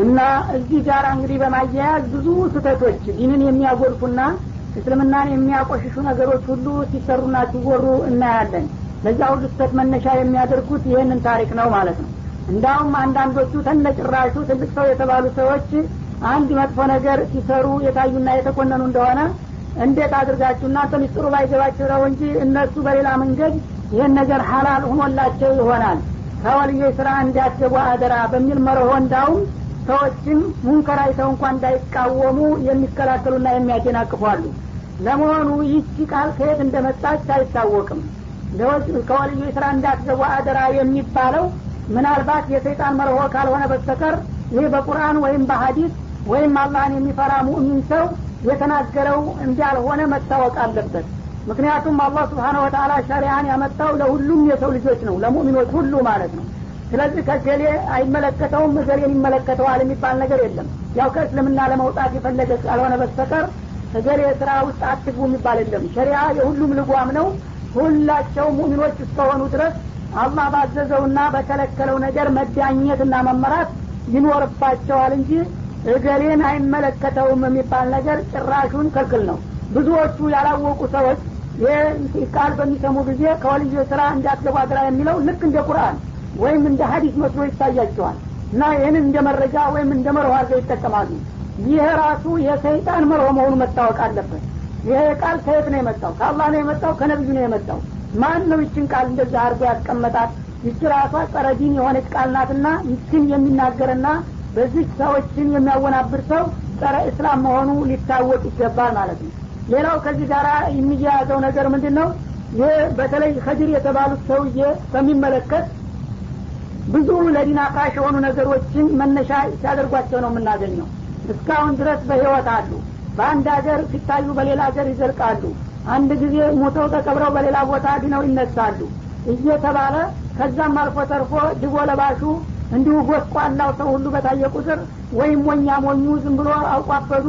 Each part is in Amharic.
እና እዚህ ጋር እንግዲህ በማያያዝ ብዙ ስህተቶች ዲንን የሚያጎድፉና እስልምናን የሚያቆሽሹ ነገሮች ሁሉ ሲሰሩና ሲወሩ እናያለን። ለዛ ሁሉ ስህተት መነሻ የሚያደርጉት ይህንን ታሪክ ነው ማለት ነው። እንዳውም አንዳንዶቹ ተነጭራሹ ትልቅ ሰው የተባሉ ሰዎች አንድ መጥፎ ነገር ሲሰሩ የታዩና የተኮነኑ እንደሆነ እንዴት አድርጋችሁ እናንተ ሚስጥሩ ባይገባቸው ነው እንጂ እነሱ በሌላ መንገድ ይህን ነገር ሀላል ሆኖላቸው ይሆናል። ከወልዮች ስራ እንዲያስገቡ አደራ በሚል መርሆ እንዳውም ሰዎችም ሙንከር አይተው እንኳን እንዳይቃወሙ የሚከላከሉና የሚያደናቅፏሉ ለመሆኑ ይቺ ቃል ከየት እንደመጣች አይታወቅም። ከወልዮች ስራ እንዳትገቡ አደራ የሚባለው ምናልባት የሰይጣን መርሆ ካልሆነ በስተቀር ይህ በቁርአን ወይም በሀዲስ ወይም አላህን የሚፈራ ሙእሚን ሰው የተናገረው እንዳልሆነ መታወቅ አለበት። ምክንያቱም አላህ ስብሓነ ወተላ ሸሪያን ያመጣው ለሁሉም የሰው ልጆች ነው ለሙእሚኖች ሁሉ ማለት ነው ስለዚህ ከገሌ አይመለከተውም እገሌን ይመለከተዋል የሚባል ነገር የለም። ያው ከእስልምና ለመውጣት የፈለገ ካልሆነ በስተቀር እገሌ ስራ ውስጥ አትግቡ የሚባል የለም። ሸሪያ የሁሉም ልጓም ነው። ሁላቸው ሙእሚኖች እስከሆኑ ድረስ አላህ ባዘዘውና በከለከለው ነገር መዳኘትና መመራት ይኖርባቸዋል እንጂ እገሌን አይመለከተውም የሚባል ነገር ጭራሹን ክልክል ነው። ብዙዎቹ ያላወቁ ሰዎች ይህ ቃል በሚሰሙ ጊዜ ከወልዮ ስራ እንዳትገቡ አድራ የሚለው ልክ እንደ ቁርአን ወይም እንደ ሀዲስ መስሎ ይታያቸዋል። እና ይህንን እንደ መረጃ ወይም እንደ መርሆ አድርገው ይጠቀማሉ። ይህ ራሱ የሰይጣን መርሆ መሆኑ መታወቅ አለበት። ይሄ ቃል ከየት ነው የመጣው? ከአላህ ነው የመጣው? ከነቢዩ ነው የመጣው? ማን ነው ይችን ቃል እንደዛ አድርጎ ያስቀመጣት? ይች ራሷ ጸረ ዲን የሆነች ቃል ናትና ይችን የሚናገርና በዚህ ሰዎችን የሚያወናብር ሰው ጸረ እስላም መሆኑ ሊታወቅ ይገባል ማለት ነው። ሌላው ከዚህ ጋር የሚያያዘው ነገር ምንድን ነው ይህ በተለይ ከድር የተባሉት ሰውዬ በሚመለከት ብዙ አፍራሽ የሆኑ ነገሮችን መነሻ ሲያደርጓቸው ነው የምናገኘው። እስካሁን ድረስ በህይወት አሉ። በአንድ ሀገር ሲታዩ በሌላ ሀገር ይዘልቃሉ። አንድ ጊዜ ሞተው ተቀብረው በሌላ ቦታ ድነው ይነሳሉ። እየተባለ ከዛም አልፎ ተርፎ ድቦ ለባሹ እንዲሁ ጎስቋላው ሰው ሁሉ በታየ ቁጥር ወይም ሞኛ ሞኙ ዝም ብሎ አውቋበዱ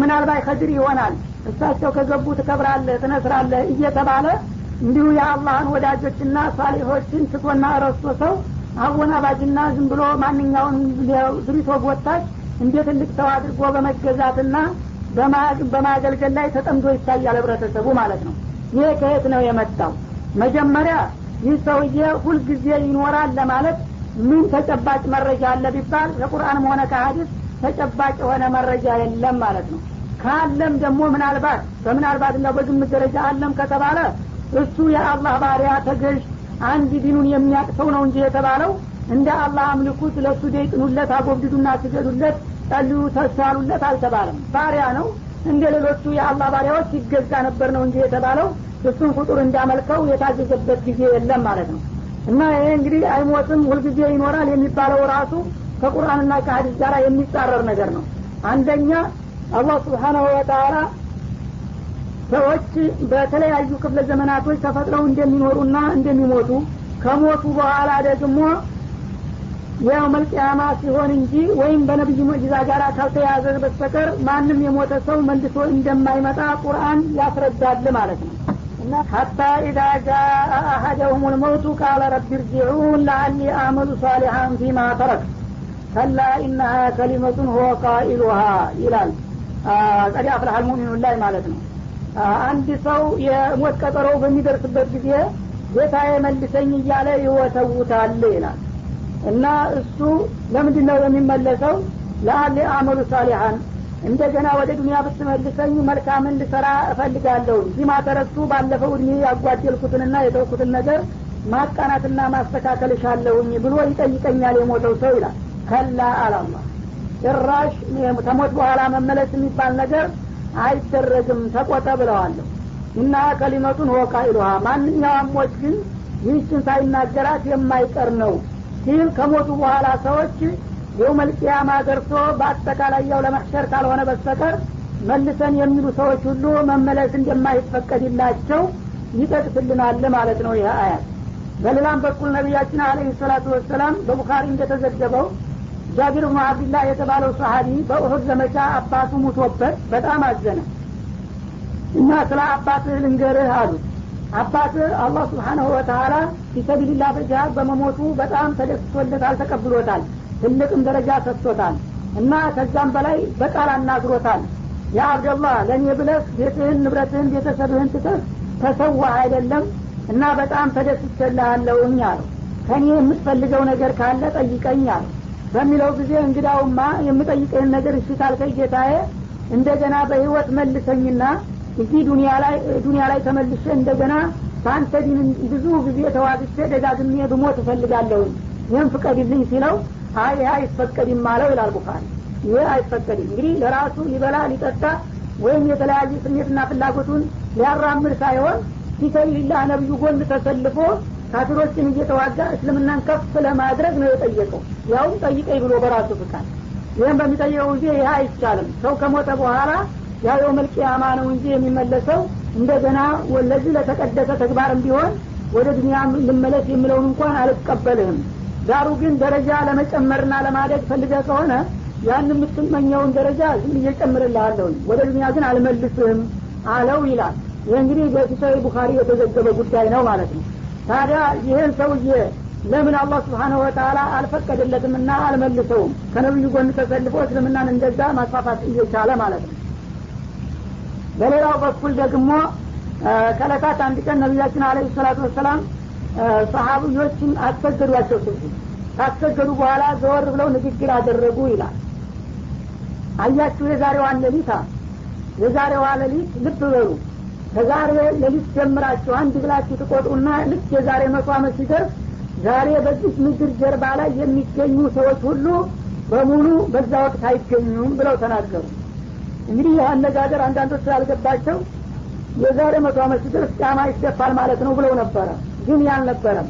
ምናልባት ከድር ይሆናል። እሳቸው ከገቡ ትከብራለህ ትነስራለህ እየተባለ እንዲሁ የአላህን ወዳጆችና ሳሊሖችን ስቶና ረስቶ ሰው አወናባጅና ዝም ብሎ ማንኛውን ድሪቶ ጎታች እንደ ትልቅ ሰው አድርጎ በመገዛትና በማገልገል ላይ ተጠምዶ ይታያል ህብረተሰቡ ማለት ነው። ይሄ ከየት ነው የመጣው? መጀመሪያ ይህ ሰውዬ ሁልጊዜ ይኖራል ለማለት ምን ተጨባጭ መረጃ አለ ቢባል ከቁርአንም ሆነ ከሀዲስ ተጨባጭ የሆነ መረጃ የለም ማለት ነው። ካለም ደግሞ ምናልባት በምናልባት እና በግምት ደረጃ አለም ከተባለ እሱ የአላህ ባሪያ ተገዥ አንድ ዲኑን የሚያቅሰው ነው እንጂ የተባለው እንደ አላህ አምልኩት ለእሱ ደይጥኑለት አጎብድዱና ስገዱለት ጸልዩ ተሳሉለት አልተባለም። ባሪያ ነው። እንደ ሌሎቹ የአላህ ባሪያዎች ይገዛ ነበር ነው እንጂ የተባለው እሱን ፍጡር እንዳመልከው የታዘዘበት ጊዜ የለም ማለት ነው። እና ይሄ እንግዲህ አይሞትም ሁልጊዜ ይኖራል የሚባለው ራሱ ከቁርአንና ከሀዲስ ጋር የሚጻረር ነገር ነው። አንደኛ አላህ ስብሓናሁ ወተላ ሰዎች በተለያዩ ክፍለ ዘመናቶች ተፈጥረው እንደሚኖሩና እንደሚሞቱ ከሞቱ በኋላ ደግሞ ያው መልቅያማ ሲሆን እንጂ ወይም በነቢዩ ሙዕጂዛ ጋር ካልተያዘ በስተቀር ማንም የሞተ ሰው መልሶ እንደማይመጣ ቁርአን ያስረዳል ማለት ነው። እና ሀታ ኢዛ ጃአ አሀደሁም ልመውቱ ቃለ ረቢ እርጅዑን ለአሊ አመሉ ሳሊሐን ፊማ ተረክ። ከላ ኢነሃ ከሊመቱን ሁወ ቃኢሉሃ ይላል። ቀድ አፍላህ ልሙሚኑን ላይ ማለት ነው አንድ ሰው የሞት ቀጠሮው በሚደርስበት ጊዜ ጌታዬ መልሰኝ እያለ ይወተውታል ይላል። እና እሱ ለምንድን ነው የሚመለሰው? ለአሊ አመሉ ሳሊሐን እንደገና ወደ ዱኒያ ብትመልሰኝ መልካምን ልሰራ እፈልጋለሁ። ዚማ ተረሱ ባለፈው እድሜ ያጓደልኩትንና የተውኩትን ነገር ማቃናትና ማስተካከል እሻለሁኝ ብሎ ይጠይቀኛል የሞተው ሰው ይላል። ከላ አላላ ጭራሽ ከሞት በኋላ መመለስ የሚባል ነገር አይደረግም ተቆጠ ብለዋለሁ። እና ከሊመቱን ወቃ ይሉሃ። ማንኛውም ሞት ግን ይህችን ሳይናገራት የማይቀር ነው። ሲል ከሞቱ በኋላ ሰዎች የውመልቅያማ ደርሶ በአጠቃላይ ያው ለመሕሸር ካልሆነ በስተቀር መልሰን የሚሉ ሰዎች ሁሉ መመለስ እንደማይፈቀድላቸው ይጠቅስልናል ማለት ነው ይህ አያት። በሌላም በኩል ነቢያችን አለህ ሰላቱ ወሰላም በቡኻሪ እንደተዘገበው ጃቢር ብኑ አብድላህ የተባለው ሰሀቢ በኡሁድ ዘመቻ አባቱ ሙቶበት በጣም አዘነ። እና ስለ አባትህ ልንገርህ አሉት አባትህ አላህ ስብሓናሁ ወተላ ፊሰቢልላ በጅሃድ በመሞቱ በጣም ተደስቶለታል ተቀብሎታል ትልቅም ደረጃ ሰጥቶታል። እና ከዛም በላይ በቃል አናግሮታል። ያ አብደላህ ለእኔ ብለህ ቤትህን ንብረትህን ቤተሰብህን ትተህ ተሰዋ አይደለም እና በጣም ተደስቸልሃለሁኝ አለው። ከእኔ የምትፈልገው ነገር ካለ ጠይቀኝ አለው በሚለው ጊዜ እንግዳውማ የምጠይቅህን ነገር እሺ ካልከኝ ጌታዬ እንደገና በህይወት መልሰኝና እዚህ ዱኒያ ላይ ተመልሼ እንደገና በአንተ ዲን ብዙ ጊዜ ተዋግቼ ደጋግሜ ብሞት እፈልጋለሁኝ። ይህም ፍቀድልኝ ሲለው አይ አይፈቀድም አለው ይላል ቡኻሪ። ይህ አይፈቀድም። እንግዲህ ለራሱ ሊበላ ሊጠጣ ወይም የተለያየ ስሜትና ፍላጎቱን ሊያራምድ ሳይሆን ፊሰቢልላህ ነብዩ ጎን ተሰልፎ ካፊሮችን እየተዋጋ እስልምናን ከፍ ለማድረግ ነው የጠየቀው። ያውም ጠይቀኝ ብሎ በራሱ ፍቃድ ይህም በሚጠየቀው ጊዜ ይህ አይቻልም። ሰው ከሞተ በኋላ ያው የውመልቅያማ ነው እንጂ የሚመለሰው እንደገና ለዚህ ለተቀደሰ ተግባርም ቢሆን ወደ ዱኒያ ልመለስ የሚለውን እንኳን አልቀበልህም። ዳሩ ግን ደረጃ ለመጨመርና ለማደግ ፈልገ ከሆነ ያን የምትመኘውን ደረጃ ዝም እየጨምርልሃለሁኝ ወደ ዱኒያ ግን አልመልስህም አለው ይላል። ይህ እንግዲህ በፊሳዊ ቡኻሪ የተዘገበ ጉዳይ ነው ማለት ነው ታዲያ ይህን ሰውዬ ለምን አላህ ስብሓነሁ ወተላ አልፈቀደለትም እና አልመልሰውም? ከነብዩ ጎን ተሰልፎ እስልምናን እንደዛ ማስፋፋት እየቻለ ማለት ነው። በሌላው በኩል ደግሞ ከለታት አንድ ቀን ነቢያችን አለ ሰላቱ ወሰላም ሰሀብዮችን አስሰገዷቸው ስልኩ ካስሰገዱ በኋላ ዘወር ብለው ንግግር አደረጉ ይላል። አያችሁ የዛሬዋን ሌሊት የዛሬዋ ሌሊት ልብ በሉ ከዛሬ ሌሊት ጀምራችሁ አንድ ብላችሁ ትቆጥሩና ልክ የዛሬ መቶ አመት ሲደርስ ዛሬ በዚህ ምድር ጀርባ ላይ የሚገኙ ሰዎች ሁሉ በሙሉ በዛ ወቅት አይገኙም ብለው ተናገሩ። እንግዲህ ይህ አነጋገር አንዳንዶች ስላልገባቸው የዛሬ መቶ አመት ሲደርስ ጫማ ይደፋል ማለት ነው ብለው ነበረ። ግን ያልነበረም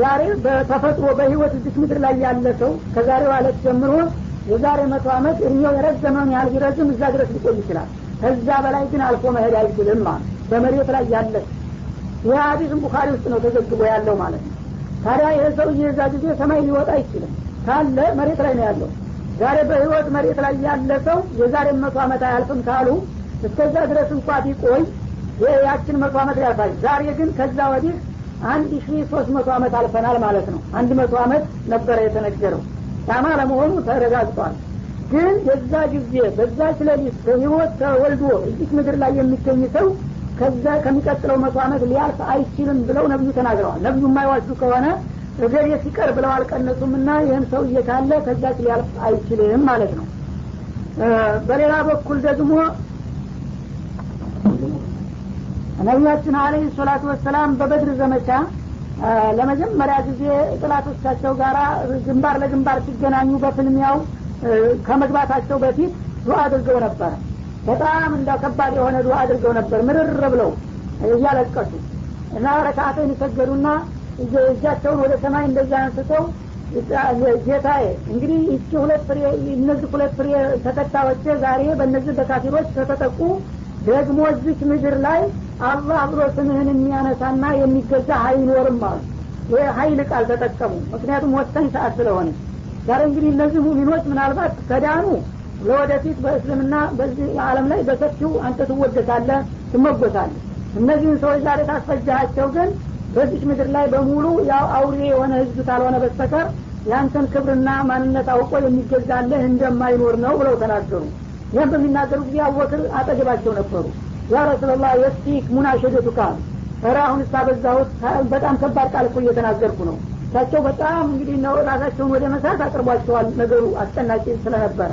ዛሬ በተፈጥሮ በህይወት እዚህ ምድር ላይ ያለ ሰው ከዛሬው አለት ጀምሮ የዛሬ መቶ አመት እድሜው የረዘመውን ያህል ቢረዝም እዛ ድረስ ሊቆይ ይችላል። ከዛ በላይ ግን አልፎ መሄድ አይችልም ማለት በመሬት ላይ ያለ ይህ ሀዲስም ቡኻሪ ውስጥ ነው ተዘግቦ ያለው ማለት ነው። ታዲያ ይህ ሰውዬ የዛ ጊዜ ሰማይ ሊወጣ አይችልም። ካለ መሬት ላይ ነው ያለው። ዛሬ በህይወት መሬት ላይ ያለ ሰው የዛሬ መቶ አመት አያልፍም ካሉ እስከዛ ድረስ እንኳ ቢቆይ ያችን መቶ አመት ያልፋል ዛሬ ግን ከዛ ወዲህ አንድ ሺ ሶስት መቶ አመት አልፈናል ማለት ነው። አንድ መቶ አመት ነበረ የተነገረው። ጫማ ለመሆኑ ተረጋግጧል። ግን የዛ ጊዜ በዛች ሌሊት በህይወት ተወልዶ እዚህ ምድር ላይ የሚገኝ ሰው ከዛ ከሚቀጥለው መቶ አመት ሊያልፍ አይችልም ብለው ነብዩ ተናግረዋል። ነብዩ የማይዋሹ ከሆነ እገሌ ሲቀር ብለው አልቀነሱም እና ይህን ሰው እየካለ ከዛች ሊያልፍ አይችልም ማለት ነው። በሌላ በኩል ደግሞ ነቢያችን አለህ ሰላቱ ወሰላም በበድር ዘመቻ ለመጀመሪያ ጊዜ ጥላቶቻቸው ጋር ግንባር ለግንባር ሲገናኙ በፍልሚያው ከመግባታቸው በፊት ዱዓ አድርገው ነበረ በጣም እንደ ከባድ የሆነ ዱዓ አድርገው ነበር። ምርር ብለው እያለቀሱ እና ረካአተን ይሰገዱና እጃቸውን ወደ ሰማይ እንደዛ አንስተው ጌታዬ እንግዲህ ይቺ ሁለት ፍሬ እነዚህ ሁለት ፍሬ ተከታዮች ዛሬ በእነዚህ በካፊሮች ከተጠቁ ደግሞ እዚች ምድር ላይ አላህ ብሎ ስምህን የሚያነሳና የሚገዛ አይኖርም አሉ። ይህ ሀይል ቃል ተጠቀሙ። ምክንያቱም ወሳኝ ሰዓት ስለሆነ ዛሬ እንግዲህ እነዚህ ሙሚኖች ምናልባት ከዳኑ ለወደፊት በእስልምና በዚህ ዓለም ላይ በሰፊው አንተ ትወደሳለህ ትመጎሳለህ። እነዚህን ሰዎች ዛሬ ታስፈጃቸው ግን በዚች ምድር ላይ በሙሉ ያው አውሬ የሆነ ህዝብ ካልሆነ በስተቀር ያንተን ክብርና ማንነት አውቆ የሚገዛለህ እንደማይኖር ነው ብለው ተናገሩ። ይህም በሚናገሩ ጊዜ አወክር አጠገባቸው ነበሩ። ያ ረሱላላህ የስቲክ ሙናሸደቱ ቃል ኧረ አሁን እስታበዛሁት በጣም ከባድ ቃል እኮ እየተናገርኩ ነው። እሳቸው በጣም እንግዲህ ነው ራሳቸውን ወደ መሳት አቅርቧቸዋል ነገሩ አስጨናቂ ስለነበረ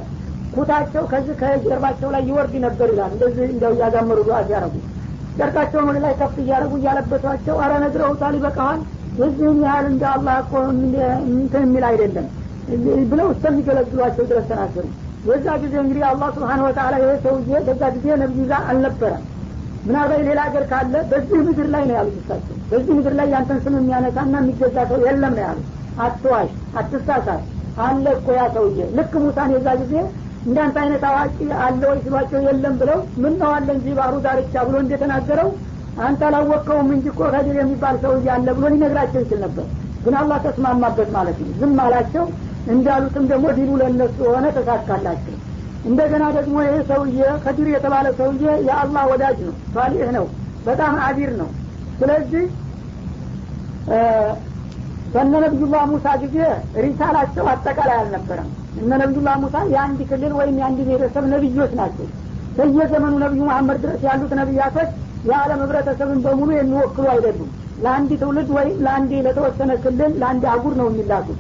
ኩታቸው ከዚህ ከጀርባቸው ላይ ይወርድ ነበር ይላል። እንደዚህ እንደው እያጋመሩ ዱዓ ሲያረጉ ጨርቃቸውን ወደ ላይ ከፍ እያደረጉ እያለበሷቸው አረ ነግረውታል ይበቃዋል የዚህን ያህል እንደ አላህ እኮ እንትን የሚል አይደለም ብለው እስከሚገለግሏቸው ድረስ ተናገሩ። የዛ ጊዜ እንግዲህ አላህ ስብሓን ወተላ ይህ ሰውዬ በዛ ጊዜ ነብዩ ጋር አልነበረም። ምናልባት ሌላ ሀገር ካለ በዚህ ምድር ላይ ነው ያሉት እሳቸው። በዚህ ምድር ላይ ያንተን ስም የሚያነሳና የሚገዛ ሰው የለም ነው ያሉት። አትዋሽ አትሳሳት አለ እኮ ያ ሰውዬ። ልክ ሙሳን የዛ ጊዜ እንዳንተ አይነት አዋቂ አለ ወይ ሲሏቸው የለም ብለው ምን ነው አለ እንጂ ባህሩ ዳርቻ ብሎ እንደተናገረው አንተ አላወቅከውም እንጂ እኮ ከድር የሚባል ሰውዬ አለ ብሎ ሊነግራቸው ይችል ነበር። ግን አላህ ተስማማበት ማለት ነው። ዝም አላቸው። እንዳሉትም ደግሞ ዲኑ ለእነሱ ሆነ ተሳካላቸው። እንደገና ደግሞ ይህ ሰውዬ ከዲር የተባለ ሰውዬ የአላህ ወዳጅ ነው ሳሊህ ነው በጣም አቢር ነው። ስለዚህ በነ ነቢዩላህ ሙሳ ጊዜ ሪሳላቸው አጠቃላይ አልነበረም እነ ነቢዩላህ ሙሳ የአንድ ክልል ወይም የአንድ ብሔረሰብ ነቢዮች ናቸው። በየዘመኑ ነቢዩ መሐመድ ድረስ ያሉት ነቢያቶች የዓለም ህብረተሰብን በሙሉ የሚወክሉ አይደሉም። ለአንድ ትውልድ ወይም ለአንድ ለተወሰነ ክልል ለአንድ አጉር ነው የሚላኩት።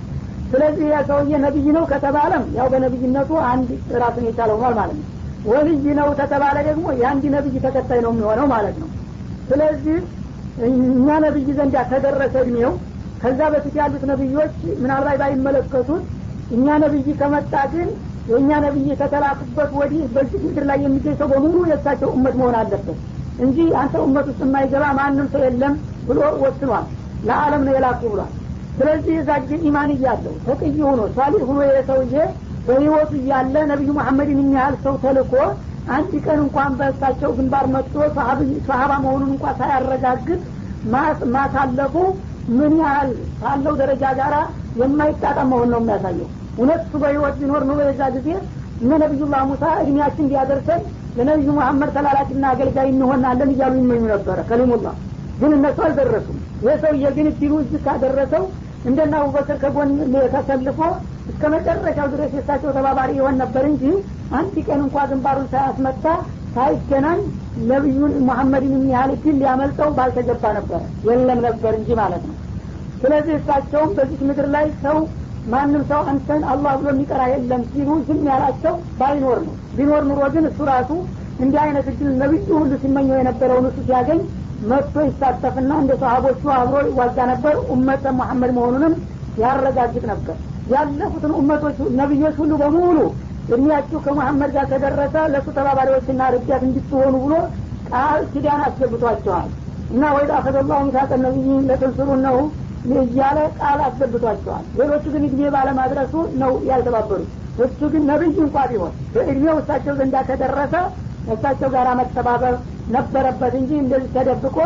ስለዚህ ያ ሰውዬ ነቢይ ነው ከተባለም ያው በነቢይነቱ አንድ ራሱን የቻለ ሆኗል ማለት ነው። ወልይ ነው ከተባለ ደግሞ የአንድ ነቢይ ተከታይ ነው የሚሆነው ማለት ነው። ስለዚህ እኛ ነቢይ ዘንድ ተደረሰ እድሜው ከዛ በፊት ያሉት ነቢዮች ምናልባት ባይመለከቱት እኛ ነቢይ ከመጣ ግን የእኛ ነቢይ ከተላኩበት ወዲህ በዚህ ምድር ላይ የሚገኝ ሰው በሙሉ የእሳቸው እመት መሆን አለበት እንጂ አንተ እመት ውስጥ የማይገባ ማንም ሰው የለም ብሎ ወስኗል። ለአለም ነው የላኩ ብሏል። ስለዚህ እዛ ጊዜ ኢማን እያለው ተቅይ ሆኖ ሳሊህ ሆኖ የሰውዬ በህይወቱ እያለ ነቢዩ መሐመድን የሚያህል ሰው ተልኮ አንድ ቀን እንኳን በእሳቸው ግንባር መጥቶ ሰሀባ መሆኑን እንኳን ሳያረጋግጥ ማሳለፉ ምን ያህል ካለው ደረጃ ጋር የማይጣጣም መሆን ነው የሚያሳየው እውነት እሱ በህይወት ቢኖር ኑሮ የዛ ጊዜ እነ ነቢዩላህ ሙሳ እድሜያችን ቢያደርሰን ለነቢዩ መሐመድ ተላላኪና አገልጋይ እንሆናለን እያሉ ይመኙ ነበረ። ከሊሙላህ ግን እነሱ አልደረሱም። ይህ ሰውዬ ግን እድሉ እዚህ ካደረሰው እንደና አቡበክር ከጎን ተሰልፎ እስከ መጨረሻው ድረስ የእሳቸው ተባባሪ ይሆን ነበር እንጂ አንድ ቀን እንኳ ግንባሩን ሳያስመታ ሳይገናኝ ነቢዩን መሐመድን የሚያህል ድል ሊያመልጠው ባልተገባ ነበረ የለም ነበር እንጂ ማለት ነው። ስለዚህ እሳቸውም በዚህ ምድር ላይ ሰው ማንም ሰው አንተን አላህ ብሎ የሚቀራ የለም ሲሉ ዝም ያላቸው ባይኖር ነው። ቢኖር ኑሮ ግን እሱ ራሱ እንዲህ አይነት እድል ነቢዩ ሁሉ ሲመኘው የነበረውን እሱ ሲያገኝ መጥቶ ይሳተፍና እንደ ሰሀቦቹ አብሮ ይዋጋ ነበር። ኡመተ መሐመድ መሆኑንም ያረጋግጥ ነበር። ያለፉትን ኡመቶች ነቢዮች ሁሉ በሙሉ እድሜያችሁ ከመሐመድ ጋር ከደረሰ ለእሱ ተባባሪዎችና ረዳት እንድትሆኑ ብሎ ቃል ኪዳን አስገብቷቸዋል። እና ወይዳ አኸዘላሁ ሚሳቀ ነቢይን ለተንስሩ ነው እያለ ቃል አስገብቷቸዋል። ሌሎቹ ግን እድሜ ባለማድረሱ ነው ያልተባበሩት። እሱ ግን ነቢይ እንኳ ቢሆን በእድሜው እሳቸው ዘንዳ ከደረሰ እሳቸው ጋር መተባበር ነበረበት እንጂ እንደዚህ ተደብቆ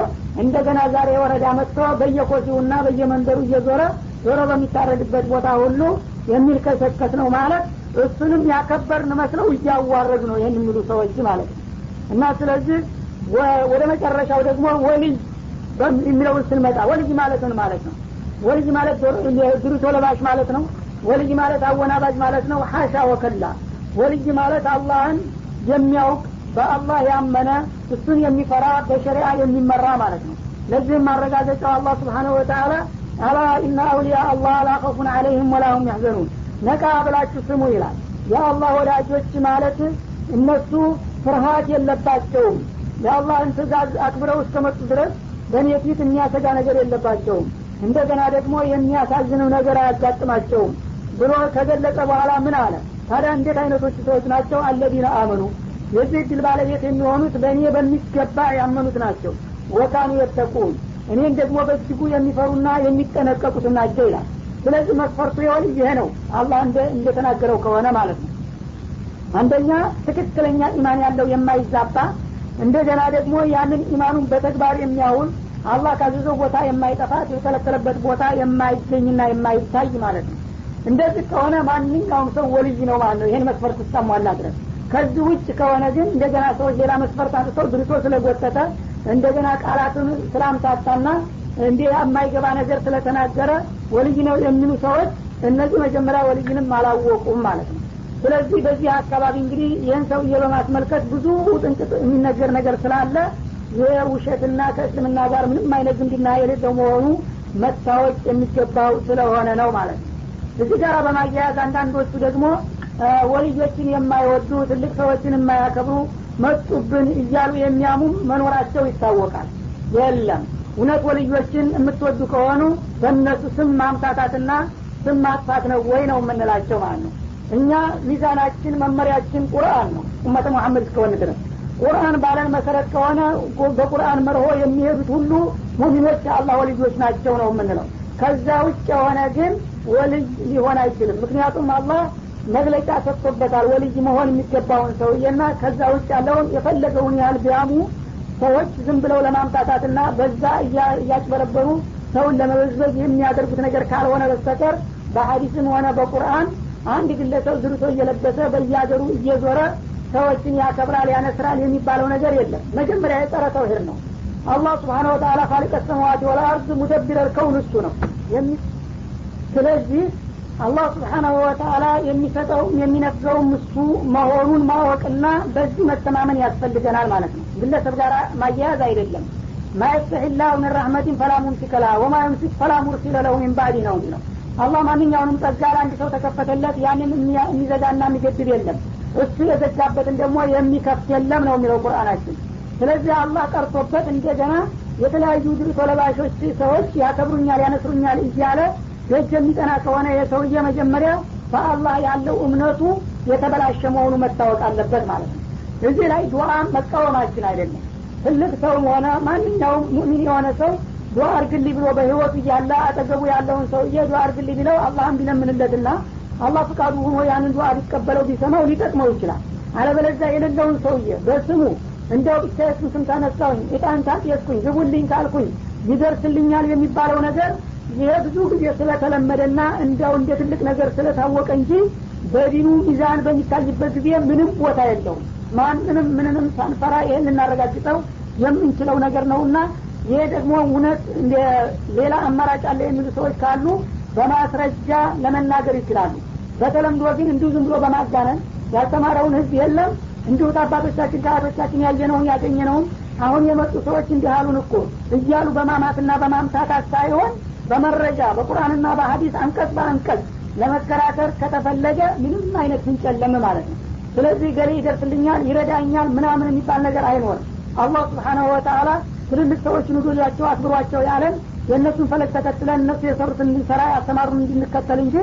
እንደገና ዛሬ ወረዳ መጥቶ በየኮሲውና በየመንደሩ እየዞረ ዞሮ በሚታረድበት ቦታ ሁሉ የሚል ከሰከስ ነው ማለት እሱንም ያከበርን መስለው እያዋረዱ ነው ይህን የሚሉ ሰዎች ማለት ነው። እና ስለዚህ ወደ መጨረሻው ደግሞ ወልይ የሚለውን ስንመጣ ወልይ ማለት ማለት ነው ወልይ ማለት ድሪቶ ለባሽ ማለት ነው። ወልይ ማለት አወናባጅ ማለት ነው። ሀሻ ወከላ። ወልይ ማለት አላህን የሚያውቅ በአላህ ያመነ እሱን የሚፈራ በሸሪዓ የሚመራ ማለት ነው። ለዚህም ማረጋገጫው አላህ ስብሓነሁ ወተአላ አላ ኢነ አውሊያ አላህ ላ ኸውፉን አለይህም ወላሁም ያሕዘኑን ነቃ ብላችሁ ስሙ ይላል። የአላህ ወዳጆች ማለት እነሱ ፍርሃት የለባቸውም። የአላህን ትእዛዝ አክብረው እስከመጡ ድረስ በእኔ ፊት የሚያሰጋ ነገር የለባቸውም እንደገና ደግሞ የሚያሳዝንም ነገር አያጋጥማቸውም ብሎ ከገለጸ በኋላ ምን አለ? ታዲያ እንዴት አይነቶች ሰዎች ናቸው አለዲነ አመኑ? የዚህ እድል ባለቤት የሚሆኑት በእኔ በሚገባ ያመኑት ናቸው። ወካኑ የተቁን እኔን ደግሞ በእጅጉ የሚፈሩና የሚጠነቀቁት ናቸው ይላል። ስለዚህ መስፈርቱ የሆን ይሄ ነው። አላህ እንደተናገረው ከሆነ ማለት ነው። አንደኛ ትክክለኛ ኢማን ያለው የማይዛባ እንደገና ደግሞ ያንን ኢማኑን በተግባር የሚያውል አላህ ካዘዘው ቦታ የማይጠፋ የተከለከለበት ቦታ የማይገኝና የማይታይ ማለት ነው። እንደዚህ ከሆነ ማንኛውም ሰው ወልይ ነው ማለት ነው። ይህን መስፈርት እስከሟላ ድረስ ከዚህ ውጭ ከሆነ ግን እንደገና ሰዎች ሌላ መስፈርት አንስተው ድርቶ ስለጎተተ እንደገና ቃላቱን ስላምታታና እንዲ የማይገባ ነገር ስለተናገረ ወልይ ነው የሚሉ ሰዎች እነዚህ መጀመሪያ ወልይንም አላወቁም ማለት ነው። ስለዚህ በዚህ አካባቢ እንግዲህ ይህን ሰውዬ በማስመልከት ብዙ ጥንቅጥ የሚነገር ነገር ስላለ የውሸትና ከእስልምና ጋር ምንም አይነት ዝምድና የሌለው መሆኑ መታወቅ የሚገባው ስለሆነ ነው ማለት ነው። እዚህ ጋር በማያያዝ አንዳንዶቹ ደግሞ ወልዮችን የማይወዱ ትልቅ ሰዎችን የማያከብሩ መጡብን እያሉ የሚያሙም መኖራቸው ይታወቃል። የለም። እውነት ወልዮችን የምትወዱ ከሆኑ በእነሱ ስም ማምታታትና ስም ማጥፋት ነው ወይ ነው የምንላቸው ማለት ነው። እኛ ሚዛናችን መመሪያችን ቁርአን ነው። ኡመተ መሐመድ እስከሆነ ድረስ ቁርአን ባለን መሰረት ከሆነ በቁርአን መርሆ የሚሄዱት ሁሉ ሙሚኖች የአላህ ወልዮች ናቸው ነው የምንለው። ከዛ ውጭ የሆነ ግን ወልይ ሊሆን አይችልም። ምክንያቱም አላህ መግለጫ ሰጥቶበታል ወልይ መሆን የሚገባውን ሰውዬና ከዛ ውጭ ያለውን የፈለገውን ያህል ቢያሙ ሰዎች ዝም ብለው ለማምጣታትና በዛ እያጭበረበሩ ሰውን ለመበዝበዝ የሚያደርጉት ነገር ካልሆነ በስተቀር በሀዲስም ሆነ በቁርአን አንድ ግለሰብ ዝርቶ እየለበሰ በየሀገሩ እየዞረ ሰዎችን ያከብራል ያነስራል የሚባለው ነገር የለም። መጀመሪያ የጸረ ተውሂድ ነው። አላህ ስብሓን ወተላ ካሊቀ ሰማዋት ወልአርድ ሙደቢረል ከውን እሱ ነው። ስለዚህ አላህ ስብሓናሁ ወተአላ የሚሰጠውም የሚነፍገውም እሱ መሆኑን ማወቅና በዚህ መተማመን ያስፈልገናል ማለት ነው። ግለሰብ ጋር ማያያዝ አይደለም። ما يفتح الله من رحمة فلا ممسك لها وما يمسك فلا مرسل له من بعده ነው የሚለው። አላህ ማንኛውንም ጸጋ ለአንድ ሰው ተከፈተለት ያንን የሚዘጋና የሚገድብ የለም እሱ የዘጋበትን ደግሞ የሚከፍት የለም ነው የሚለው ቁርአናችን። ስለዚህ አላህ ቀርቶበት እንደገና የተለያዩ ድሪቶ ለባሾች ሰዎች ያከብሩኛል ያነስሩኛል እያለ ደጅ የሚጠና ከሆነ የሰውዬ መጀመሪያ በአላህ ያለው እምነቱ የተበላሸ መሆኑ መታወቅ አለበት ማለት ነው። እዚህ ላይ ዱዓ መቃወማችን አይደለም። ትልቅ ሰውም ሆነ ማንኛውም ሙእሚን የሆነ ሰው ዱዓ አርግልኝ ብሎ በህይወቱ እያለ አጠገቡ ያለውን ሰውዬ ዱዓ አርግልኝ ብለው አላህን ቢለምንለትና አላህ ፍቃዱ ሆኖ ያንን ዱዓ ሊቀበለው ቢሰማው ሊጠቅመው ይችላል። አለበለዚያ የሌለውን ሰውዬ በስሙ እንደው ብቻ የሱን ስም ካነሳሁኝ እጣን ታጤስኩኝ ግቡልኝ ካልኩኝ ይደርስልኛል የሚባለው ነገር ይሄ ብዙ ጊዜ ስለተለመደና እንዲያው እንደ ትልቅ ነገር ስለታወቀ እንጂ በዲኑ ሚዛን በሚታይበት ጊዜ ምንም ቦታ የለውም። ማንንም ምንንም ሳንፈራ ይህን ልናረጋግጠው የምንችለው ነገር ነውና ይሄ ደግሞ እውነት ሌላ አማራጭ አለ የሚሉ ሰዎች ካሉ በማስረጃ ለመናገር ይችላሉ በተለምዶ ግን እንዲሁ ዝም ብሎ በማጋነን ያስተማረውን ህዝብ የለም። እንዲሁ አባቶቻችን ከአቶቻችን ያየነውን ያገኘነውን አሁን የመጡ ሰዎች እንዲህ አሉን እኮ እያሉ በማማትና በማምታታት ሳይሆን በመረጃ በቁርአንና በሀዲስ አንቀጽ በአንቀጽ ለመከራከር ከተፈለገ ምንም አይነት ፍንጭ የለም ማለት ነው። ስለዚህ ገሌ ይደርስልኛል ይረዳኛል ምናምን የሚባል ነገር አይኖርም። አላህ ስብሓናሁ ወተአላ ትልልቅ ሰዎችን ውዶላቸው አክብሯቸው ያለን የእነሱን ፈለግ ተከትለን እነሱ የሰሩትን እንድንሰራ ያስተማሩን እንድንከተል እንጂ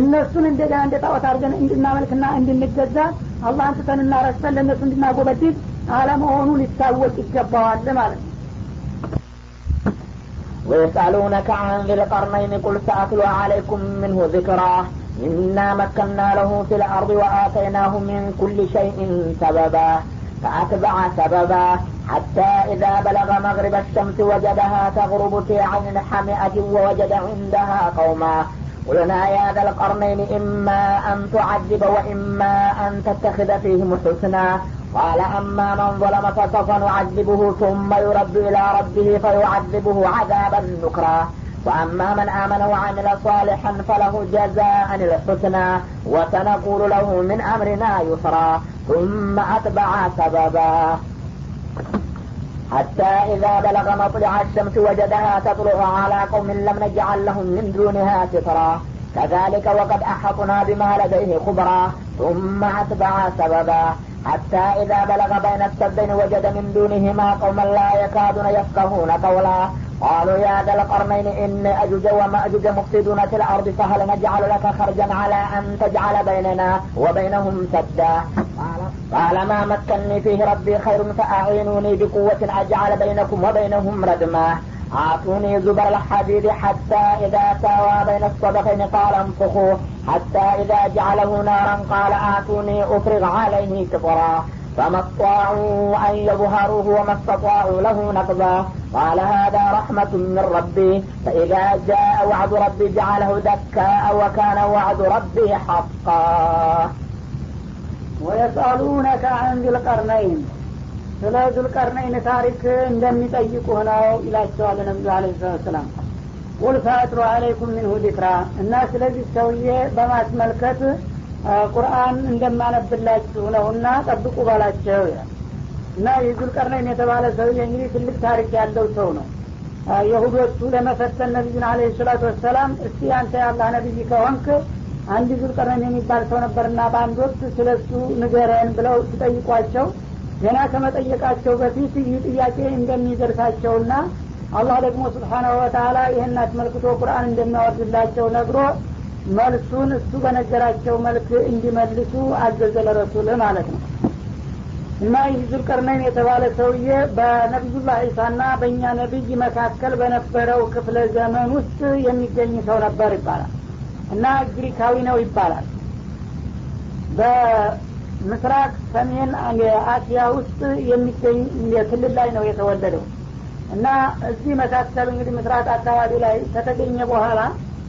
እነሱን እንደገና እንደ ጣዖት አድርገን እንድናመልክና እንድንገዛ አላህን ትተንና ረስተን ለእነሱ እንድናጎበድድ አለመሆኑ ሊታወቅ ይገባዋል ማለት ነው ويسألونك عن ذي القرنين قل سأتلو عليكم منه ذكرا إنا مكنا له في الأرض وآتيناه من كل شيء سببا فأتبع سببا حتى إذا بلغ مغرب الشمس وجدها تغرب في عين حمئة ووجد عندها قوما. قلنا يا ذا القرنين إما أن تعذب وإما أن تتخذ فيهم حسنا. قال أما من ظلم فسوف نعذبه ثم يرد إلى ربه فيعذبه عذابا نكرا. وأما من آمن وعمل صالحا فله جزاء الحسنى وسنقول له من أمرنا يسرا. ثم أتبع سببا. حتى إذا بلغ مطلع الشمس وجدها تطلع على قوم لم نجعل لهم من دونها سترا. كذلك وقد أحطنا بما لديه خبرا ثم أتبع سببا. حتى إذا بلغ بين السدين وجد من دونهما قوما لا يكادون يفقهون قولا. قالوا يا ذا القرنين إن أجوج ومأجوج مفسدون في الأرض فهل نجعل لك خرجا على أن تجعل بيننا وبينهم سدا؟ قال ما مكني فيه ربي خير فأعينوني بقوة أجعل بينكم وبينهم ردما. آتوني زبر الحديد حتى إذا ساوى بين الصدفين قال انفخوا. حتى إذا جعله نارا قال آتوني أفرغ عليه كفرا. فما استطاعوا أن يظهروه وما استطاعوا له نقضا. قال هذا رحمة من ربي. فإذا جاء وعد ربي جعله دكاء وكان وعد ربي حقا. ወየስአሉነከ አን ዚልቀርነይን ስለ ዙልቀርነይን ታሪክ እንደሚጠይቁህ ነው ይላቸዋል ነቢዩ አለ ሰላም ቁል ፈአትሩ አለይኩም ሚንሁ ዲክራ እና ስለዚህ ሰውዬ በማስመልከት ቁርአን እንደማነብላችሁ ነውና ጠብቁ ባላቸው ይላል። እና የዙልቀርነይን የተባለ ሰውዬ እንግዲህ ትልቅ ታሪክ ያለው ሰው ነው። የሁዶቹ ለመፈተን ነቢዩን አለ ሰላቱ ወሰላም እስቲ አንተ ያላህ ነቢይ ከሆንክ አንድ ዙልቀርነይን የሚባል ሰው ነበርና በአንድ ወቅት ስለ እሱ ንገረን ብለው ሲጠይቋቸው ገና ከመጠየቃቸው በፊት ይህ ጥያቄ እንደሚደርሳቸውና አላህ ደግሞ ስብሓናሁ ወተላ ይህን አስመልክቶ ቁርአን እንደሚያወርድላቸው ነግሮ መልሱን እሱ በነገራቸው መልክ እንዲመልሱ አዘዘ ለረሱል ማለት ነው። እና ይህ ዙልቀርነይን የተባለ ሰውዬ በነቢዩላህ ዒሳና በእኛ ነቢይ መካከል በነበረው ክፍለ ዘመን ውስጥ የሚገኝ ሰው ነበር ይባላል እና ግሪካዊ ነው ይባላል። በምስራቅ ሰሜን አሲያ ውስጥ የሚገኝ ክልል ላይ ነው የተወለደው። እና እዚህ መካከል እንግዲህ ምስራቅ አካባቢ ላይ ከተገኘ በኋላ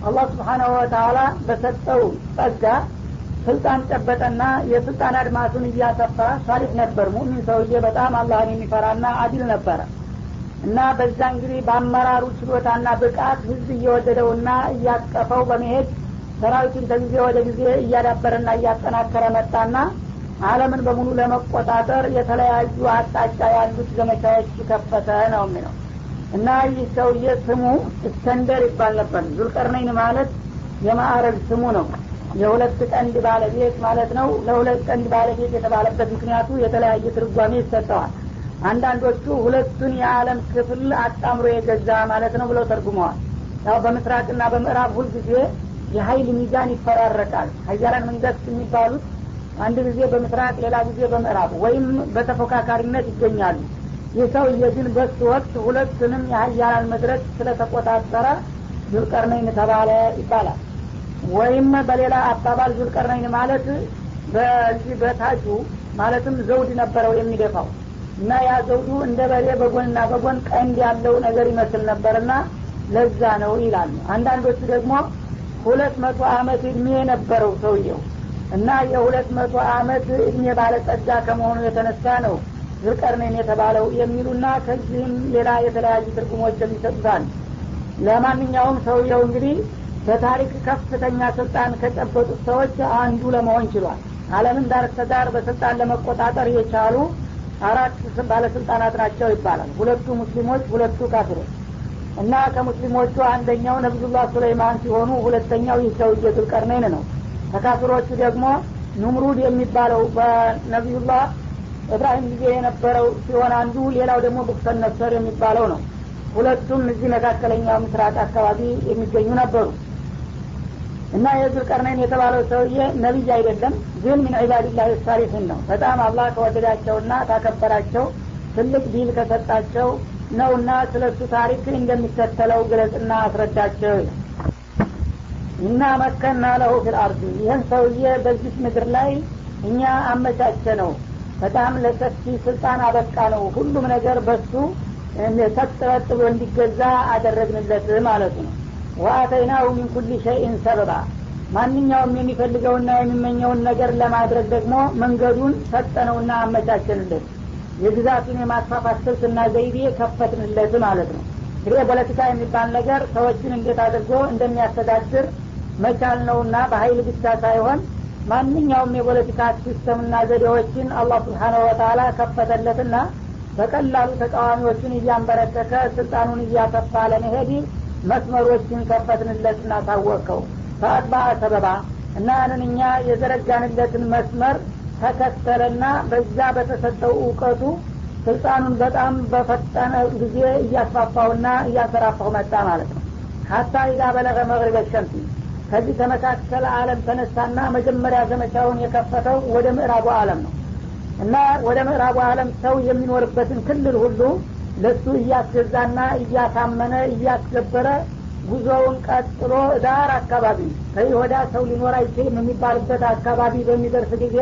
አላህ ስብሓናሁ ወተላ በሰጠው ጸጋ ስልጣን ጨበጠና የስልጣን አድማሱን እያሰፋ ሳሊሕ ነበር። ሙሚን ሰውዬ በጣም አላህን የሚፈራና አዲል ነበረ። እና በዛ እንግዲህ በአመራሩ ችሎታና ብቃት ህዝብ እየወደደውና እያቀፈው በመሄድ ሰራዊቱን ከጊዜ ወደ ጊዜ እያዳበረና እያጠናከረ መጣና አለምን በሙሉ ለመቆጣጠር የተለያዩ አቅጣጫ ያሉት ዘመቻዎች ከፈተ ነው የሚለው። እና ይህ ሰውዬ ስሙ እስከንደር ይባል ነበር። ዙልቀርነይን ማለት የማዕረግ ስሙ ነው። የሁለት ቀንድ ባለቤት ማለት ነው። ለሁለት ቀንድ ባለቤት የተባለበት ምክንያቱ የተለያየ ትርጓሜ ይሰጠዋል። አንዳንዶቹ ሁለቱን የዓለም ክፍል አጣምሮ የገዛ ማለት ነው ብለው ተርጉመዋል። ያው በምስራቅና በምዕራብ ሁልጊዜ የሀይል ሚዛን ይፈራረቃል። ሀያላን መንግስት የሚባሉት አንድ ጊዜ በምስራቅ ሌላ ጊዜ በምዕራብ ወይም በተፎካካሪነት ይገኛሉ። ይህ ሰውዬ ግን በሱ ወቅት ሁለቱንም የሀያላን መድረክ ስለተቆጣጠረ ዙልቀርነይን ተባለ ይባላል። ወይም በሌላ አባባል ዙልቀርነይን ማለት በዚህ በታጁ ማለትም ዘውድ ነበረው የሚደፋው እና ያ ዘውዱ እንደ በሬ በጎንና በጎን ቀንድ ያለው ነገር ይመስል ነበርና ለዛ ነው ይላሉ። አንዳንዶቹ ደግሞ ሁለት መቶ አመት እድሜ የነበረው ሰውየው እና የሁለት መቶ አመት እድሜ ባለጸጋ ከመሆኑ የተነሳ ነው ዙልቀርነይን የተባለው የሚሉና ከዚህም ሌላ የተለያዩ ትርጉሞች የሚሰጡታል። ለማንኛውም ሰውየው እንግዲህ በታሪክ ከፍተኛ ስልጣን ከጨበጡት ሰዎች አንዱ ለመሆን ችሏል። አለምን ዳር ዳር በስልጣን ለመቆጣጠር የቻሉ አራት ባለስልጣናት ናቸው ይባላል። ሁለቱ ሙስሊሞች ሁለቱ ካፊሮች እና ከሙስሊሞቹ አንደኛው ነቢዩላህ ሱለይማን ሲሆኑ ሁለተኛው ይህ ሰውዬ ዙልቀርነይን ነው። ከካፊሮቹ ደግሞ ኑምሩድ የሚባለው በነቢዩላህ እብራሂም ጊዜ የነበረው ሲሆን አንዱ ሌላው ደግሞ ቡክተን ነሰር የሚባለው ነው። ሁለቱም እዚህ መካከለኛው ምስራቅ አካባቢ የሚገኙ ነበሩ። እና የዙልቀርነይን የተባለው ሰውዬ ነቢይ አይደለም ግን من عباد الله الصالحين ነው። በጣም አላህ ከወደዳቸውና ካከበራቸው ትልቅ ድል ከሰጣቸው ነውና ስለ እሱ ታሪክ እንደሚከተለው ግለጽና አስረዳቸው። إنا مكنا له في الأرض ይህን ሰውዬ በዚህ ምድር ላይ እኛ አመቻቸ ነው በጣም ለሰፊ ስልጣን አበቃ ነው ሁሉም ነገር በሱ ሰጥ ለጥ ብሎ እንዲገዛ አደረግንለት ማለት ነው። وآتيناه من كل شيء سببا። ማንኛውም የሚፈልገውና የሚመኘውን ነገር ለማድረግ ደግሞ መንገዱን ሰጠነውና አመቻቸንለት የግዛቱን የማስፋፋት ስልትና ዘይቤ ከፈትንለት ማለት ነው። እንግዲህ ፖለቲካ የሚባል ነገር ሰዎችን እንዴት አድርጎ እንደሚያስተዳድር መቻል ነውና በሀይል ብቻ ሳይሆን ማንኛውም የፖለቲካ ሲስተምና ዘዴዎችን አላህ ስብሓነሁ ወተላ ከፈተለትና በቀላሉ ተቃዋሚዎችን እያንበረከከ ስልጣኑን እያሰፋ ለመሄድ መስመሮችን ከፈትንለትና ታወቀው ፈአጥባ ሰበባ እና ያንን እኛ የዘረጋንለትን መስመር ተከተለና በዛ በተሰጠው እውቀቱ ስልጣኑን በጣም በፈጠነ ጊዜ እያስፋፋውና እያሰራፋው መጣ ማለት ነው። ሀታ ኢዛ በለገ መግሪበ ሸምሲ ከዚህ ከመካከለ አለም ተነሳና መጀመሪያ ዘመቻውን የከፈተው ወደ ምዕራቡ አለም ነው። እና ወደ ምዕራቡ አለም ሰው የሚኖርበትን ክልል ሁሉ ለሱ እያስገዛና እያሳመነ እያስገበረ ጉዞውን ቀጥሎ ዳር አካባቢ ወዳ ሰው ሊኖር አይችልም የሚባልበት አካባቢ በሚደርስ ጊዜ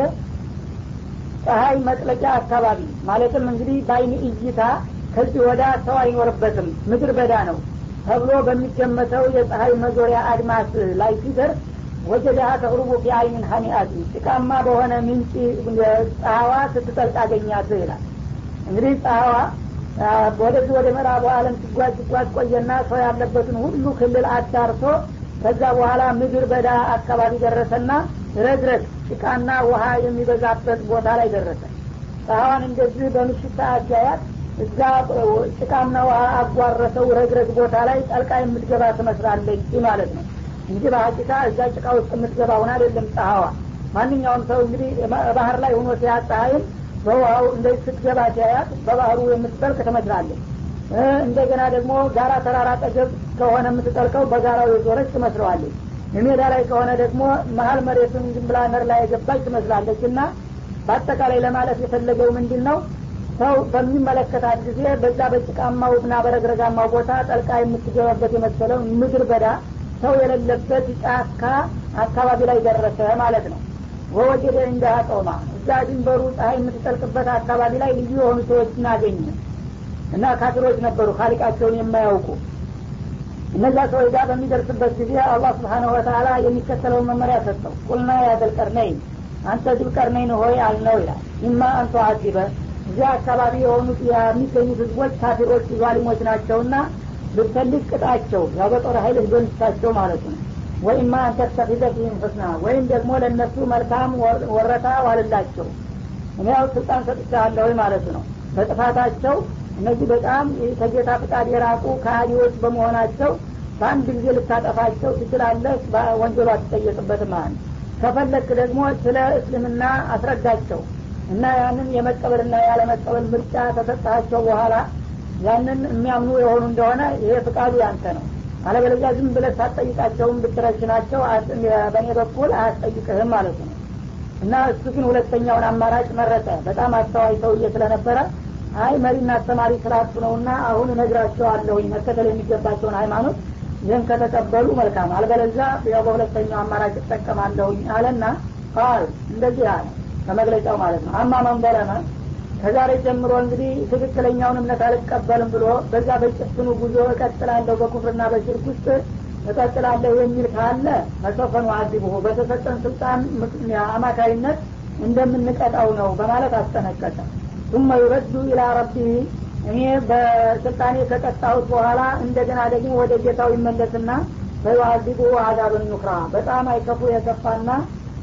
ፀሀይ መጥለቂያ አካባቢ ማለትም እንግዲህ በአይን እይታ ከዚህ ወዳ ሰው አይኖርበትም ምድር በዳ ነው ተብሎ በሚገመተው የፀሀይ መዞሪያ አድማስ ላይ ሲደርስ ወጀዳሃ ተቅሩቡ ፊ አይንን ሀኒአት ጭቃማ በሆነ ምንጭ ፀሐዋ ስትጠልቅ አገኛት ይላል። እንግዲህ ፀሐዋ ወደዚህ ወደ ምዕራቡ አለም ሲጓዝ ሲጓዝ ቆየና ሰው ያለበትን ሁሉ ክልል አዳርሶ ከዛ በኋላ ምድር በዳ አካባቢ ደረሰና ረግረግ ጭቃና ውሃ የሚበዛበት ቦታ ላይ ደረሰ። ፀሐዋን እንደዚህ በምሽት ሰዓት ሲያያት እዛ ጭቃና ውሃ አጓረሰው ረግረግ ቦታ ላይ ጠልቃ የምትገባ ትመስላለች ማለት ነው። እንጂ በሀቂቃ እዛ ጭቃ ውስጥ የምትገባ ሁን አይደለም ፀሐዋ ማንኛውም ሰው እንግዲህ ባህር ላይ ሆኖ ሲያት ፀሐይም በውሃው እንደዚህ ስትገባ ሲያያት በባህሩ የምትጠልቅ ትመስላለች እንደገና ደግሞ ጋራ ተራራ ጠገብ ከሆነ የምትጠልቀው በጋራው የዞረች ትመስለዋለች። ሜዳ ላይ ከሆነ ደግሞ መሀል መሬቱን ዝም ብላ ነር ላይ የገባች ትመስላለች። እና በአጠቃላይ ለማለት የፈለገው ምንድን ነው ሰው በሚመለከታት ጊዜ በዛ በጭቃማው እና በረግረጋማው ቦታ ጠልቃ የምትገባበት የመሰለው ምድር በዳ ሰው የሌለበት ጫካ አካባቢ ላይ ደረሰ ማለት ነው። ወወጀደ እንደ አጦማ እዛ ድንበሩ ፀሐይ የምትጠልቅበት አካባቢ ላይ ልዩ የሆኑ ሰዎች እናገኘ እና ካፊሮች ነበሩ ካሊቃቸውን የማያውቁ። እነዛ ሰዎች ጋር በሚደርስበት ጊዜ አላህ ስብሓነሁ ወተላ የሚከተለውን መመሪያ ሰጠው። ቁልና ያዘልቀርነይን አንተ ዙልቀርነይን ሆይ አልነው ይላል። ኢማ አንተ አዚበ እዚያ አካባቢ የሆኑት የሚገኙት ህዝቦች ካፊሮች ዛሊሞች ናቸውና ብትፈልግ ቅጣቸው ያው በጦር ሀይል ህዝበንስታቸው ማለት ነው። ወይማ አንተተፊዘ ፊህም ሁስና ወይም ደግሞ ለእነሱ መልካም ወረታ ዋልላቸው። እኔ ያው ስልጣን ሰጥቻለሁ ማለት ነው። በጥፋታቸው እነዚህ በጣም ከጌታ ፍቃድ የራቁ ከሃዲዎች በመሆናቸው በአንድ ጊዜ ልታጠፋቸው ትችላለህ ወንጀሉ አትጠየቅበትም ማለት ከፈለክ ደግሞ ስለ እስልምና አስረዳቸው እና ያንን የመቀበልና ያለመቀበል ምርጫ ተሰጣቸው በኋላ ያንን የሚያምኑ የሆኑ እንደሆነ ይሄ ፍቃዱ ያንተ ነው። አለበለዚያ ዝም ብለህ ሳትጠይቃቸውም ብትረሽናቸው በእኔ በኩል አያስጠይቅህም ማለት ነው። እና እሱ ግን ሁለተኛውን አማራጭ መረጠ። በጣም አስተዋይ ሰውዬ ስለነበረ አይ መሪና አስተማሪ ስላቱ ነውና አሁን እነግራቸዋለሁኝ። መከተል የሚገባቸውን ሃይማኖት ይህን ከተቀበሉ መልካም። አልበለዛ ያው በሁለተኛው አማራጭ እጠቀማለሁኝ አለና ቃል እንደዚህ አለ ከመግለጫው ማለት ነው። አማ መንበረመ ከዛሬ ጀምሮ እንግዲህ ትክክለኛውን እምነት አልቀበልም ብሎ በዛ በጭፍኑ ጉዞ እቀጥላለሁ በኩፍርና በሽርክ ውስጥ እቀጥላለሁ የሚል ካለ ፈሰፈኑ አዲቡሁ በተሰጠን ስልጣን አማካይነት እንደምንቀጣው ነው በማለት አስጠነቀቀ ثم ይረዱ ኢላ ረቢህ እኔ በስልጣኔ ከቀጣሁት በኋላ እንደገና ደግሞ ወደ ጌታው ይመለስና ፈዩአዚቡ አዛብን ኑክራ። በጣም አይከፉ የከፋና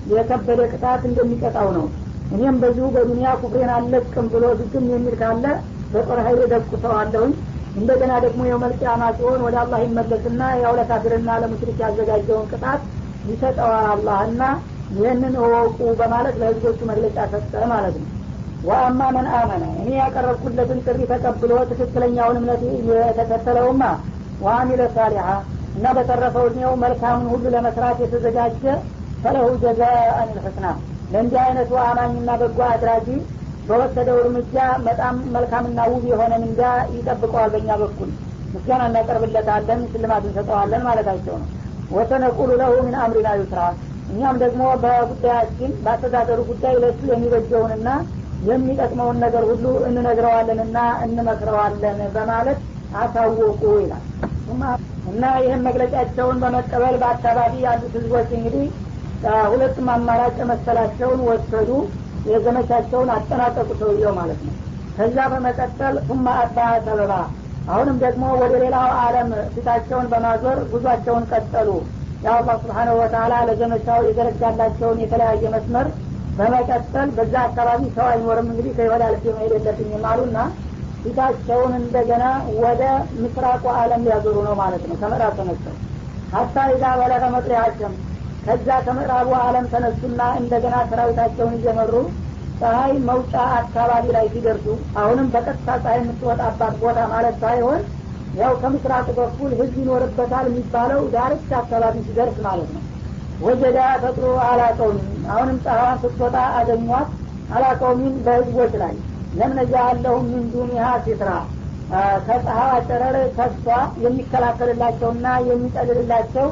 የከበደ ቅጣት እንደሚቀጣው ነው። እኔም በዚሁ በዱኒያ ኩፍሬን አለቅም ብሎ ዝግም የሚል ካለ በጦር ሀይል ደቁሰዋለሁኝ እንደገና ደግሞ የመልቅያማ ሲሆን ወደ አላህ ይመለስና ያው ለሙሽሪክ ያዘጋጀውን ቅጣት ይሰጠዋል አላህና ይህንን እወቁ በማለት ለህዝቦቹ መግለጫ ሰጠ ማለት ነው ወአማ መን አመነ? እኔ ያቀረብኩለትን ጥሪ ተቀብሎ ትክክለኛውን እምነት የተከተለውማ ወአሚለ ሳሊሓ እና በተረፈው እድሜው መልካምን ሁሉ ለመስራት የተዘጋጀ ፈለሁ ጀዛአን ልሕስና ለእንዲህ አይነቱ አማኝና በጎ አድራጊ በወሰደው እርምጃ በጣም መልካምና ውብ የሆነ ምንዳ ይጠብቀዋል በእኛ በኩል። ምስጋና እናቀርብለታለን ሽልማት እንሰጠዋለን ማለታቸው ነው። ወሰነቁሉ ለሁ ምን አምሪና ዩስራ። እኛም ደግሞ በጉዳያችን በአስተዳደሩ ጉዳይ ለሱ የሚበጀውንና የሚጠቅመውን ነገር ሁሉ እንነግረዋለንና እንመክረዋለን በማለት አሳወቁ ይላል። እና ይህን መግለጫቸውን በመቀበል በአካባቢ ያሉት ህዝቦች እንግዲህ ሁለቱም አማራጭ መሰላቸውን ወሰዱ የዘመቻቸውን አጠናቀቁ ሰውየው ማለት ነው። ከዛ በመቀጠል ሱማ አባ ሰበባ አሁንም ደግሞ ወደ ሌላው አለም ፊታቸውን በማዞር ጉዟቸውን ቀጠሉ። የአላህ ስብሓነሁ ወተላ ለዘመቻው የዘረጋላቸውን የተለያየ መስመር በመቀጠል በዛ አካባቢ ሰው አይኖርም። እንግዲህ ከይሁዳ ልፍ መሄድ የለብኝም አሉና ፊታቸውን እንደገና ወደ ምስራቁ አለም ሊያዞሩ ነው ማለት ነው። ከምዕራብ ተነስተው ሀታ ኢዛ በለቀ መጥሪያቸም ከዛ ከምዕራቡ አለም ተነሱና እንደገና ሰራዊታቸውን እየመሩ ፀሀይ መውጫ አካባቢ ላይ ሲደርሱ አሁንም በቀጥታ ፀሀይ የምትወጣባት ቦታ ማለት ሳይሆን ያው ከምስራቁ በኩል ህዝብ ይኖርበታል የሚባለው ዳርቻ አካባቢ ሲደርስ ማለት ነው። ወጀዳ ፈጥሮ አላቀውሚን አሁንም ፀሐዋን ስትወጣ አገኟት አላቀውሚን በህዝቦች ላይ። ለምነጃ አለሁም ምን ዱኒሃ ሲትራ ከፀሐዋ ጨረር ከሷ የሚከላከልላቸውና የሚጠልልላቸው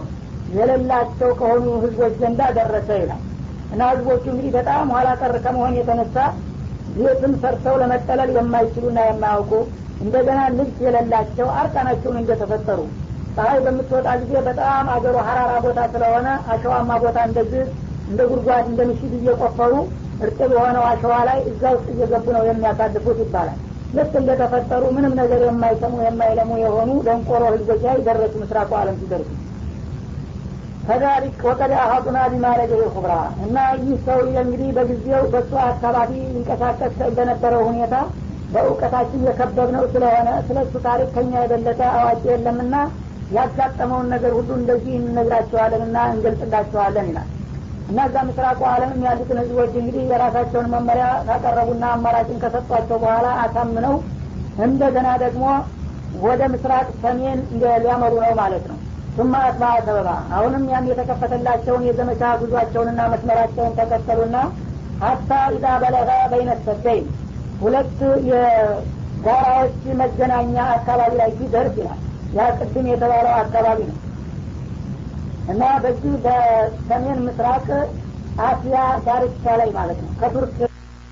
የሌላቸው ከሆኑ ህዝቦች ዘንዳ ደረሰ ይላል። እና ህዝቦቹ እንግዲህ በጣም ኋላ ቀር ከመሆን የተነሳ ቤትም ሰርተው ለመጠለል የማይችሉና የማያውቁ እንደገና ልብስ የሌላቸው አርቃናቸውን እንደተፈጠሩ። ፀሐይ በምትወጣ ጊዜ በጣም አገሩ ሀራራ ቦታ ስለሆነ አሸዋማ ቦታ እንደዚህ እንደ ጉድጓድ እንደ ምሽግ እየቆፈሩ እርጥብ የሆነው አሸዋ ላይ እዛ ውስጥ እየገቡ ነው የሚያሳልፉት ይባላል። ልክ እንደተፈጠሩ ምንም ነገር የማይሰሙ የማይለሙ የሆኑ ደንቆሮ ህዝቦች ላይ ደረሱ ምስራቁ አለም ሲደርሱ። ከዛሊክ ወቀድ አሀጡና ቢማለገ ኩብራ እና ይህ ሰው እንግዲህ በጊዜው በሱ አካባቢ ይንቀሳቀስ በነበረው ሁኔታ በእውቀታችን የከበብነው ስለሆነ ስለ እሱ ታሪክ ከኛ የበለጠ አዋቂ የለምና ያጋጠመውን ነገር ሁሉ እንደዚህ እንነግራቸዋለን እና እንገልጽላቸዋለን ይላል እና እዛ ምስራቁ አለምም ያሉትን ህዝቦች እንግዲህ የራሳቸውን መመሪያ ካቀረቡና አማራጭን ከሰጧቸው በኋላ አሳምነው እንደገና ደግሞ ወደ ምስራቅ ሰሜን ሊያመሩ ነው ማለት ነው። ሱማ አትባ ሰበባ አሁንም ያን የተከፈተላቸውን የዘመቻ ጉዟቸውንና መስመራቸውን ተከተሉና ሀታ ኢዛ በለገ በይነ ሁለት የጋራዎች መገናኛ አካባቢ ላይ ሲደርስ ይላል። ያ ቅድም የተባለው አካባቢ ነው እና በዚህ በሰሜን ምስራቅ አሲያ ዳርቻ ላይ ማለት ነው። ከቱርክ